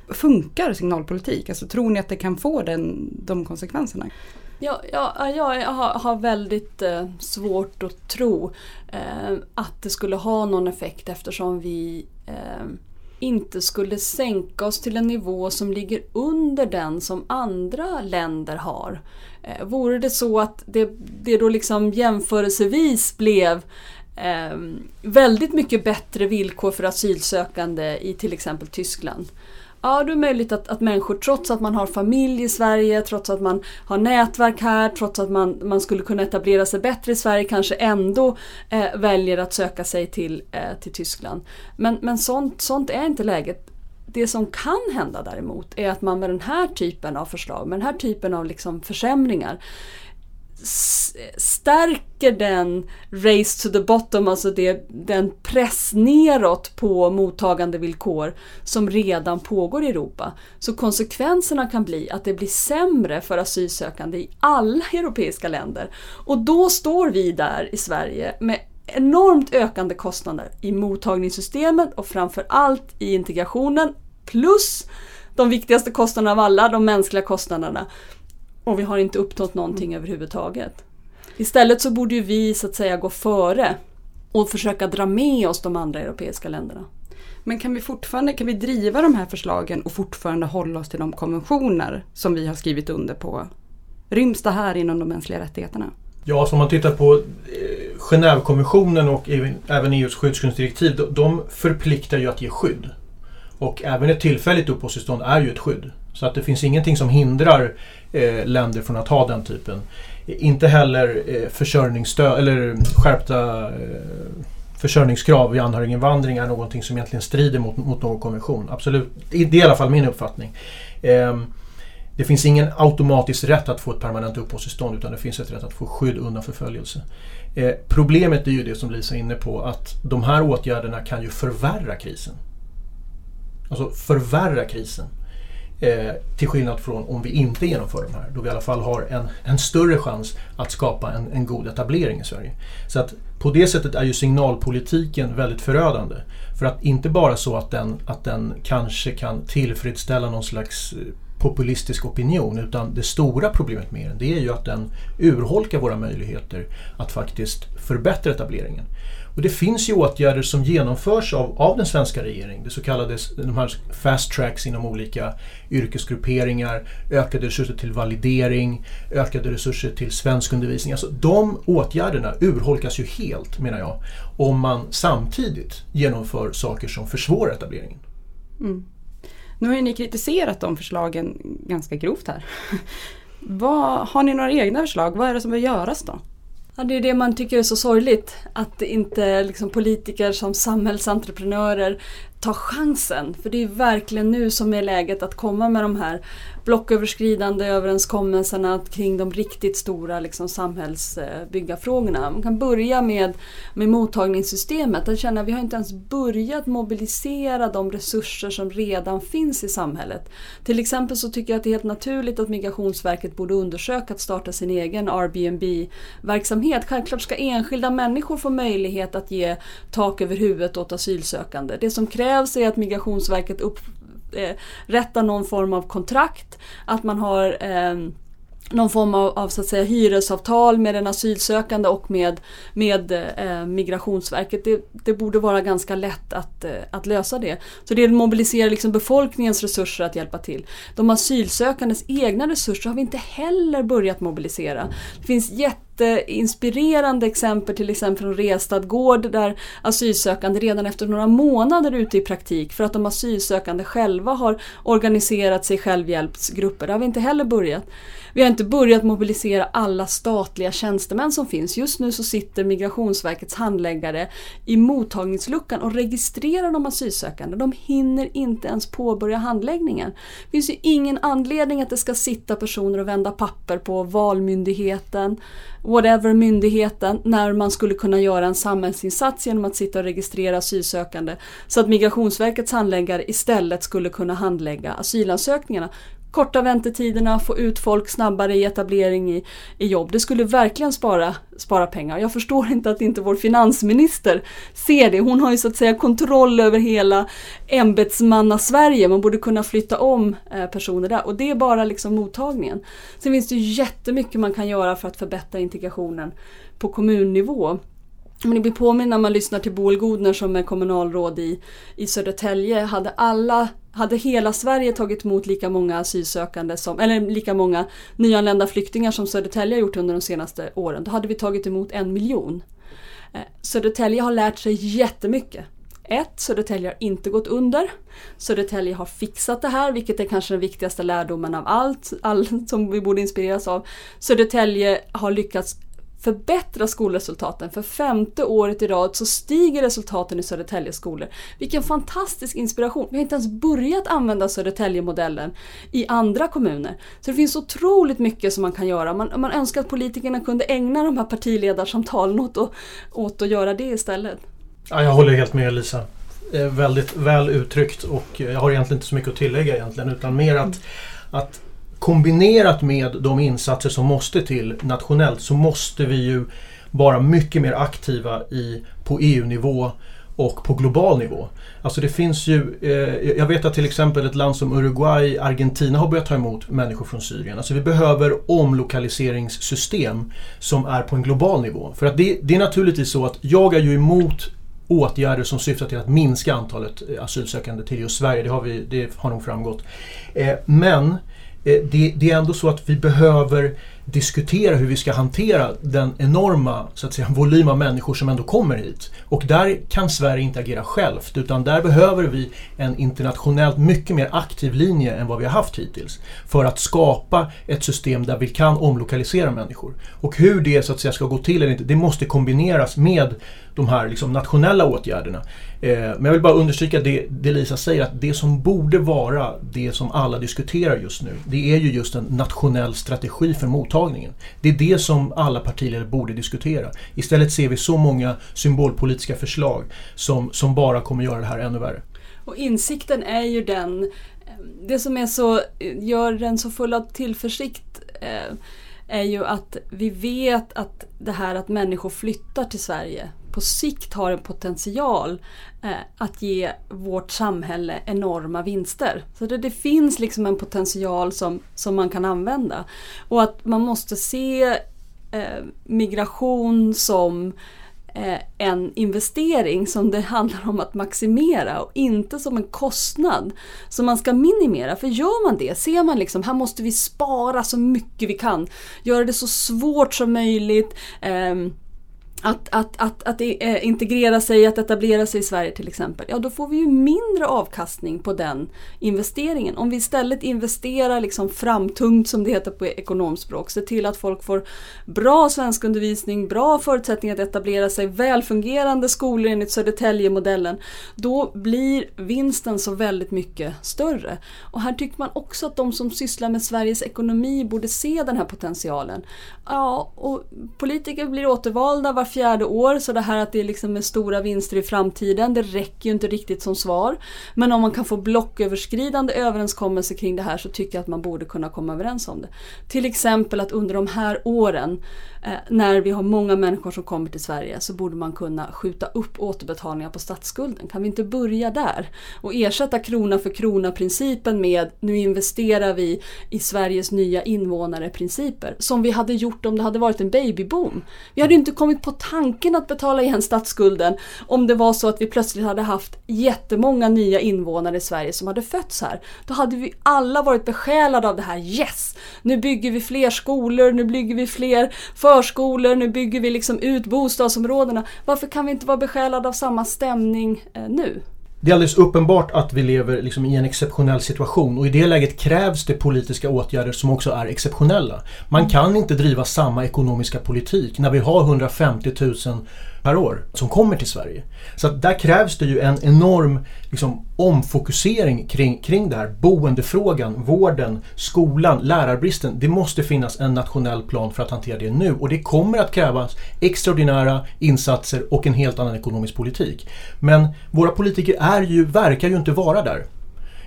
funkar signalpolitik? Alltså, tror ni att det kan få den, de konsekvenserna? Ja, ja, jag har, har väldigt eh, svårt att tro eh, att det skulle ha någon effekt eftersom vi eh, inte skulle sänka oss till en nivå som ligger under den som andra länder har. Eh, vore det så att det, det då liksom jämförelsevis blev eh, väldigt mycket bättre villkor för asylsökande i till exempel Tyskland Ja, det är möjligt att, att människor trots att man har familj i Sverige, trots att man har nätverk här, trots att man, man skulle kunna etablera sig bättre i Sverige kanske ändå eh, väljer att söka sig till, eh, till Tyskland. Men, men sånt, sånt är inte läget. Det som kan hända däremot är att man med den här typen av förslag, med den här typen av liksom försämringar stärker den race to the bottom, alltså det, den press neråt på mottagandevillkor som redan pågår i Europa. Så konsekvenserna kan bli att det blir sämre för asylsökande i alla europeiska länder. Och då står vi där i Sverige med enormt ökande kostnader i mottagningssystemet och framför allt i integrationen plus de viktigaste kostnaderna av alla, de mänskliga kostnaderna. Och vi har inte uppnått någonting mm. överhuvudtaget. Istället så borde ju vi så att säga gå före och försöka dra med oss de andra europeiska länderna. Men kan vi fortfarande kan vi driva de här förslagen och fortfarande hålla oss till de konventioner som vi har skrivit under på? Ryms det här inom de mänskliga rättigheterna? Ja, så om man tittar på eh, Genèvekonventionen och även EUs skyddsgrundsdirektiv, de förpliktar ju att ge skydd. Och även ett tillfälligt uppehållstillstånd är ju ett skydd. Så att det finns ingenting som hindrar eh, länder från att ha den typen. Inte heller eh, försörjningsstöd eller skärpta eh, försörjningskrav vid anhöriginvandring är någonting som egentligen strider mot, mot någon konvention. Absolut, det är i alla fall min uppfattning. Eh, det finns ingen automatisk rätt att få ett permanent uppehållstillstånd utan det finns ett rätt att få skydd undan förföljelse. Eh, problemet är ju det som Lisa är inne på att de här åtgärderna kan ju förvärra krisen. Alltså förvärra krisen. Eh, till skillnad från om vi inte genomför de här, då vi i alla fall har en, en större chans att skapa en, en god etablering i Sverige. Så att på det sättet är ju signalpolitiken väldigt förödande. För att inte bara så att den, att den kanske kan tillfredsställa någon slags eh, populistisk opinion utan det stora problemet med den det är ju att den urholkar våra möjligheter att faktiskt förbättra etableringen. Och det finns ju åtgärder som genomförs av, av den svenska regeringen. Det så kallade de här fast tracks inom olika yrkesgrupperingar, ökade resurser till validering, ökade resurser till svenskundervisning. Alltså de åtgärderna urholkas ju helt menar jag om man samtidigt genomför saker som försvårar etableringen. Mm. Nu har ju ni kritiserat de förslagen ganska grovt här. Vad, har ni några egna förslag? Vad är det som bör göras då? Ja, det är det man tycker är så sorgligt. Att inte liksom, politiker som samhällsentreprenörer tar chansen. För det är verkligen nu som är läget att komma med de här blocköverskridande överenskommelserna kring de riktigt stora liksom, samhällsbyggarfrågorna. Man kan börja med, med mottagningssystemet. Där känner vi har inte ens börjat mobilisera de resurser som redan finns i samhället. Till exempel så tycker jag att det är helt naturligt att Migrationsverket borde undersöka att starta sin egen Airbnb-verksamhet. Självklart ska enskilda människor få möjlighet att ge tak över huvudet åt asylsökande. Det som krävs är att Migrationsverket upp, eh, rätta någon form av kontrakt, att man har eh, någon form av, av, så att säga, hyresavtal med den asylsökande och med, med eh, Migrationsverket. Det, det, borde vara ganska lätt att, eh, att lösa det. Så det mobiliserar liksom befolkningens resurser att hjälpa till. De asylsökandes egna resurser har vi inte heller börjat mobilisera. Det finns jätteinspirerande exempel till exempel från Restad gård där asylsökande redan efter några månader ute i praktik för att de asylsökande själva har organiserat sig självhjälpsgrupper. Det har vi inte heller börjat. Vi har inte börjat mobilisera alla statliga tjänstemän som finns. Just nu så sitter Migrationsverkets handläggare i mottagningsluckan och registrerar de asylsökande. De hinner inte ens påbörja handläggningen. Det finns ju ingen anledning att det ska sitta personer och vända papper på Valmyndigheten, whatever myndigheten, när man skulle kunna göra en samhällsinsats genom att sitta och registrera asylsökande. Så att Migrationsverkets handläggare istället skulle kunna handlägga asylansökningarna korta väntetiderna, få ut folk snabbare i etablering i, i jobb. Det skulle verkligen spara, spara pengar. Jag förstår inte att inte vår finansminister ser det. Hon har ju så att säga kontroll över hela ämbetsmanna-Sverige. Man borde kunna flytta om eh, personer där och det är bara liksom mottagningen. Sen finns det jättemycket man kan göra för att förbättra integrationen på kommunnivå. Men det blir påminn när man lyssnar till Boel Godner som är kommunalråd i, i Södertälje. Hade alla hade hela Sverige tagit emot lika många asylsökande som, eller lika många nyanlända flyktingar som Södertälje har gjort under de senaste åren, då hade vi tagit emot en miljon. Eh, Södertälje har lärt sig jättemycket. Ett, Södertälje har inte gått under. Södertälje har fixat det här, vilket är kanske den viktigaste lärdomen av allt, allt som vi borde inspireras av. Södertälje har lyckats förbättra skolresultaten. För femte året i rad så stiger resultaten i Södertäljes skolor. Vilken fantastisk inspiration! Vi har inte ens börjat använda Södertälje-modellen i andra kommuner. Så det finns otroligt mycket som man kan göra. Man, man önskar att politikerna kunde ägna de här partiledarsamtalen åt, att, åt att göra det istället. Ja, jag håller helt med Lisa. Väldigt väl uttryckt och jag har egentligen inte så mycket att tillägga egentligen utan mer att, att kombinerat med de insatser som måste till nationellt så måste vi ju vara mycket mer aktiva i, på EU-nivå och på global nivå. Alltså det finns ju, eh, jag vet att till exempel ett land som Uruguay, Argentina har börjat ta emot människor från Syrien. Alltså vi behöver omlokaliseringssystem som är på en global nivå. För att det, det är naturligtvis så att jag är ju emot åtgärder som syftar till att minska antalet eh, asylsökande till just Sverige. Det har, vi, det har nog framgått. Eh, men eh, Eh, det, det, är ändå så att vi behöver diskutera hur vi ska hantera den enorma så att säga, volym av människor som ändå kommer hit. Och där kan Sverige inte agera självt utan där behöver vi en internationellt mycket mer aktiv linje än vad vi har haft hittills. För att skapa ett system där vi kan omlokalisera människor. Och hur det så att säga ska gå till eller inte, det måste kombineras med de här liksom nationella åtgärderna. Eh, men jag vill bara understryka det, det Lisa säger att det som borde vara det som alla diskuterar just nu det är ju just en nationell strategi för mottagningen. Det är det som alla partiledare borde diskutera. Istället ser vi så många symbolpolitiska förslag som, som bara kommer göra det här ännu värre. Och insikten är ju den, eh, det som är så, eh, gör den så full av tillförsikt eh, är ju att vi vet att det här att människor flyttar till Sverige på sikt har en potential eh, att ge vårt samhälle enorma vinster. Så det, det, finns liksom en potential som, som man kan använda. Och att man måste se eh, migration som eh, en investering som det handlar om att maximera och inte som en kostnad som man ska minimera. För gör man det, ser man liksom här måste vi spara så mycket vi kan, göra det så svårt som möjligt, eh, att, att, att, att eh, integrera sig, att etablera sig i Sverige till exempel, ja då får vi ju mindre avkastning på den investeringen. Om vi istället investerar liksom framtungt som det heter på ekonomspråk, se till att folk får bra svenskundervisning, bra förutsättningar att etablera sig, välfungerande skolor enligt Södertälje-modellen, då blir vinsten så väldigt mycket större. Och här tycker man också att de som sysslar med Sveriges ekonomi borde se den här potentialen. Ja, och politiker blir återvalda var fjärde år så det här att det är liksom med stora vinster i framtiden det räcker ju inte riktigt som svar. Men om man kan få blocköverskridande överenskommelser kring det här så tycker jag att man borde kunna komma överens om det. Till exempel att under de här åren Eh, när vi har många människor som kommer till Sverige så borde man kunna skjuta upp återbetalningar på statsskulden. Kan vi inte börja där? Och ersätta krona för krona-principen med nu investerar vi i Sveriges nya invånare-principer. Som vi hade gjort om det hade varit en babyboom. Vi hade inte kommit på tanken att betala igen statsskulden om det var så att vi plötsligt hade haft jättemånga nya invånare i Sverige som hade fötts här. Då hade vi alla varit besjälade av det här. Yes! Nu bygger vi fler skolor, nu bygger vi fler för förskolor, nu bygger vi liksom ut bostadsområdena. Varför kan vi inte vara besjälade av samma stämning eh, nu? Det är alldeles uppenbart att vi lever liksom i en exceptionell situation och i det läget krävs det politiska åtgärder som också är exceptionella. Man kan inte driva samma ekonomiska politik när vi har 150 000 per år som kommer till Sverige. Så att där krävs det ju en enorm liksom, omfokusering kring, kring det här. Boendefrågan, vården, skolan, lärarbristen. Det måste finnas en nationell plan för att hantera det nu och det kommer att krävas extraordinära insatser och en helt annan ekonomisk politik. Men våra politiker är ju, verkar ju inte vara där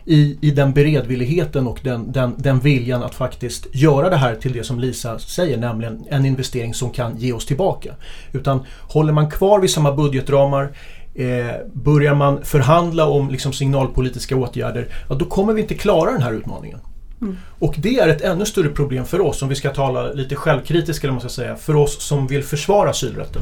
i, i den beredvilligheten och den, den, den viljan att faktiskt göra det här till det som Lisa säger, nämligen en investering som kan ge oss tillbaka. Utan håller man kvar vid samma budgetramar Eh, börjar man förhandla om liksom, signalpolitiska åtgärder, ja, då kommer vi inte klara den här utmaningen. Mm. Och det är ett ännu större problem för oss, om vi ska tala lite självkritiskt eller man ska säga, för oss som vill försvara asylrätten.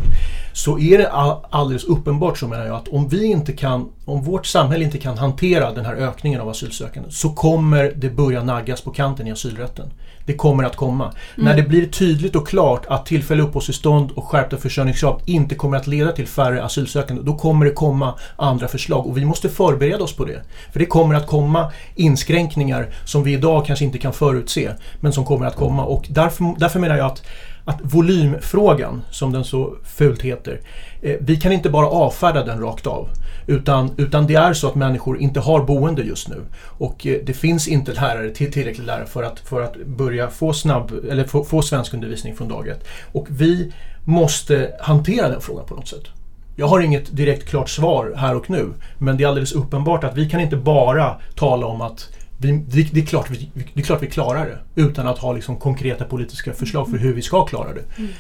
Så är det alldeles uppenbart så menar jag att om vi inte kan, om vårt samhälle inte kan hantera den här ökningen av asylsökande så kommer det börja naggas på kanten i asylrätten. Det kommer att komma. Mm. När det blir tydligt och klart att tillfälliga uppehållstillstånd och skärpta försörjningskrav inte kommer att leda till färre asylsökande, då kommer det komma andra förslag och vi måste förbereda oss på det. För det kommer att komma inskränkningar som vi idag kanske inte kan förutse, men som kommer att komma och därför, därför menar jag att att volymfrågan, som den så fult heter, eh, vi kan inte bara avfärda den rakt av. Utan, utan det är så att människor inte har boende just nu. Och eh, det finns inte lärare, till, tillräckligt lärare för att, för att börja få, snabb, eller få, få svenskundervisning från dag ett. Och vi måste hantera den frågan på något sätt. Jag har inget direkt klart svar här och nu, men det är alldeles uppenbart att vi kan inte bara tala om att vi, det, det, är klart vi, det är klart vi klarar det utan att ha liksom konkreta politiska förslag för hur vi ska klara det. Mm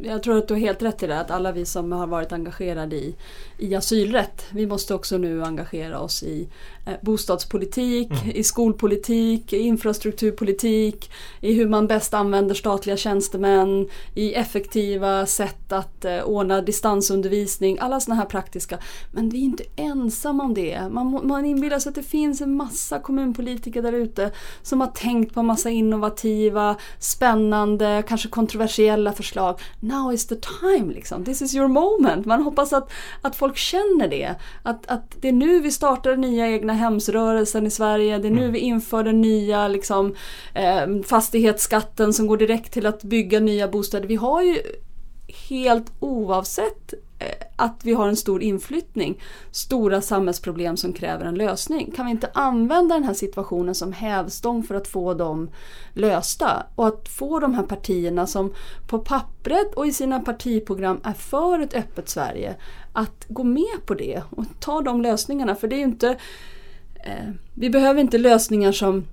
jag tror att du har helt rätt i det, att alla vi som har varit engagerade i, i asylrätt, vi måste också nu engagera oss i eh, bostadspolitik, mm. i skolpolitik, i infrastrukturpolitik, i hur man bäst använder statliga tjänstemän, i effektiva sätt att eh, ordna distansundervisning, alla sådana här praktiska. Men vi är inte ensamma om det. Man, man inbillar sig att det finns en massa kommunpolitiker där ute som har tänkt på en massa innovativa, spännande, kanske kontroversiella förslag now is the time liksom. This is your moment. Man hoppas att, att folk känner det. Att, att det är nu vi startar den nya egna hemsrörelsen i Sverige. Det är nu mm. vi inför den nya liksom, eh, fastighetsskatten som går direkt till att bygga nya bostäder. Vi har ju helt oavsett Eh, att vi har en stor inflyttning, stora samhällsproblem som kräver en lösning. Kan vi inte använda den här situationen som hävstång för att få dem lösta? Och att få de här partierna som på pappret och i sina partiprogram är för ett öppet Sverige att gå med på det och ta de lösningarna. För det är ju inte... Eh, vi behöver inte lösningar som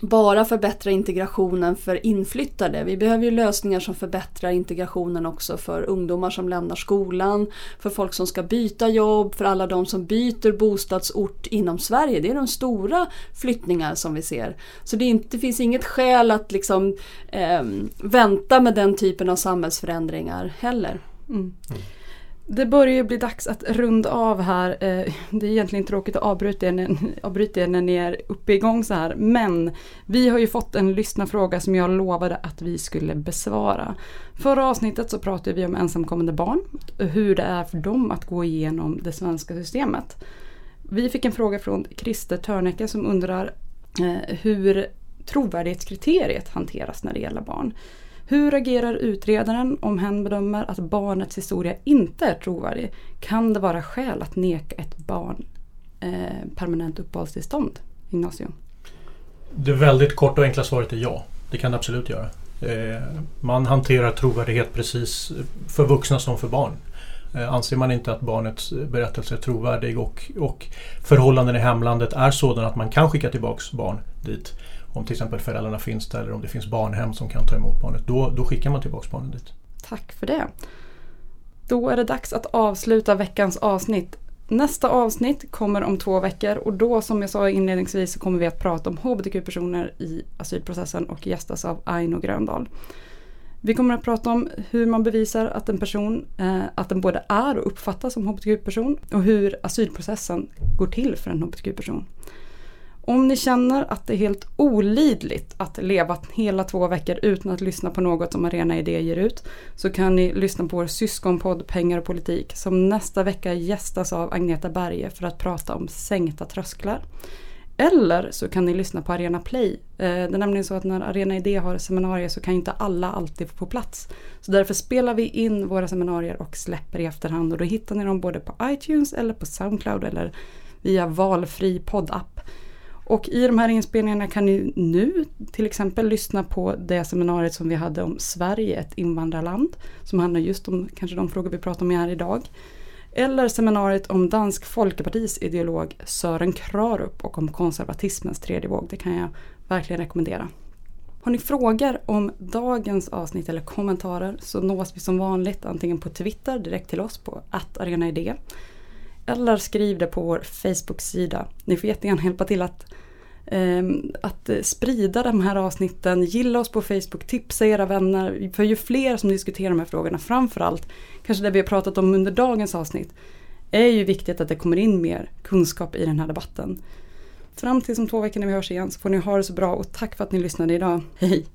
bara förbättra integrationen för inflyttade. Vi behöver ju lösningar som förbättrar integrationen också för ungdomar som lämnar skolan, för folk som ska byta jobb, för alla de som byter bostadsort inom Sverige. Det är de stora flyttningar som vi ser. Så det, inte, det finns inget skäl att liksom, eh, vänta med den typen av samhällsförändringar heller. Mm. Det börjar ju bli dags att runda av här. Eh, det är egentligen tråkigt att avbryta er, när, avbryta er när ni är uppe igång så här. Men vi har ju fått en lyssnarfråga som jag lovade att vi skulle besvara. Förra avsnittet så pratade vi om ensamkommande barn. Hur det är för dem att gå igenom det svenska systemet. Vi fick en fråga från Christer Törnecke som undrar eh, hur trovärdighetskriteriet hanteras när det gäller barn. Hur agerar utredaren om hen bedömer att barnets historia inte är trovärdig? Kan det vara skäl att neka ett barn eh, permanent uppehållstillstånd? Ignacio? Det väldigt korta och enkla svaret är ja. Det kan det absolut göra. Eh, man hanterar trovärdighet precis för vuxna som för barn. Eh, anser man inte att barnets berättelse är trovärdig och, och förhållanden i hemlandet är sådana att man kan skicka tillbaks barn dit om till exempel föräldrarna finns där eller om det finns barnhem som kan ta emot barnet. Då, då skickar man tillbaka barnet dit. Tack för det. Då är det dags att avsluta veckans avsnitt. Nästa avsnitt kommer om två veckor och då som jag sa inledningsvis så kommer vi att prata om hbtq-personer i asylprocessen och gästas av Aino Gröndahl. Vi kommer att prata om hur man bevisar att en person eh, att den både är och uppfattas som hbtq-person och hur asylprocessen går till för en hbtq-person. Om ni känner att det är helt olidligt att leva hela två veckor utan att lyssna på något som Arena Idé ger ut så kan ni lyssna på vår syskonpodd Pengar och politik som nästa vecka gästas av Agneta Berge för att prata om sänkta trösklar. Eller så kan ni lyssna på Arena Play. Eh, det är nämligen så att när Arena Idé har seminarier så kan inte alla alltid få plats. Så därför spelar vi in våra seminarier och släpper i efterhand och då hittar ni dem både på iTunes eller på Soundcloud eller via valfri poddapp. Och i de här inspelningarna kan ni nu till exempel lyssna på det seminariet som vi hade om Sverige, ett invandrarland. Som handlar just om kanske de frågor vi pratar om här idag. Eller seminariet om Dansk Folkepartis ideolog Sören Krarup och om konservatismens tredje våg. Det kan jag verkligen rekommendera. Har ni frågor om dagens avsnitt eller kommentarer så nås vi som vanligt antingen på Twitter direkt till oss på arenaidé eller skriv det på vår Facebook-sida. Ni får jättegärna hjälpa till att, ehm, eh, att sprida de här avsnitten. Gilla oss på Facebook, tipsa era vänner. För ju fler som diskuterar de här frågorna, framförallt kanske det vi har pratat om under dagens avsnitt, är ju viktigt att det kommer in mer kunskap i den här debatten. Fram tills om två veckor när vi hörs igen så får ni ha det så bra och tack för att ni lyssnade idag. Hej!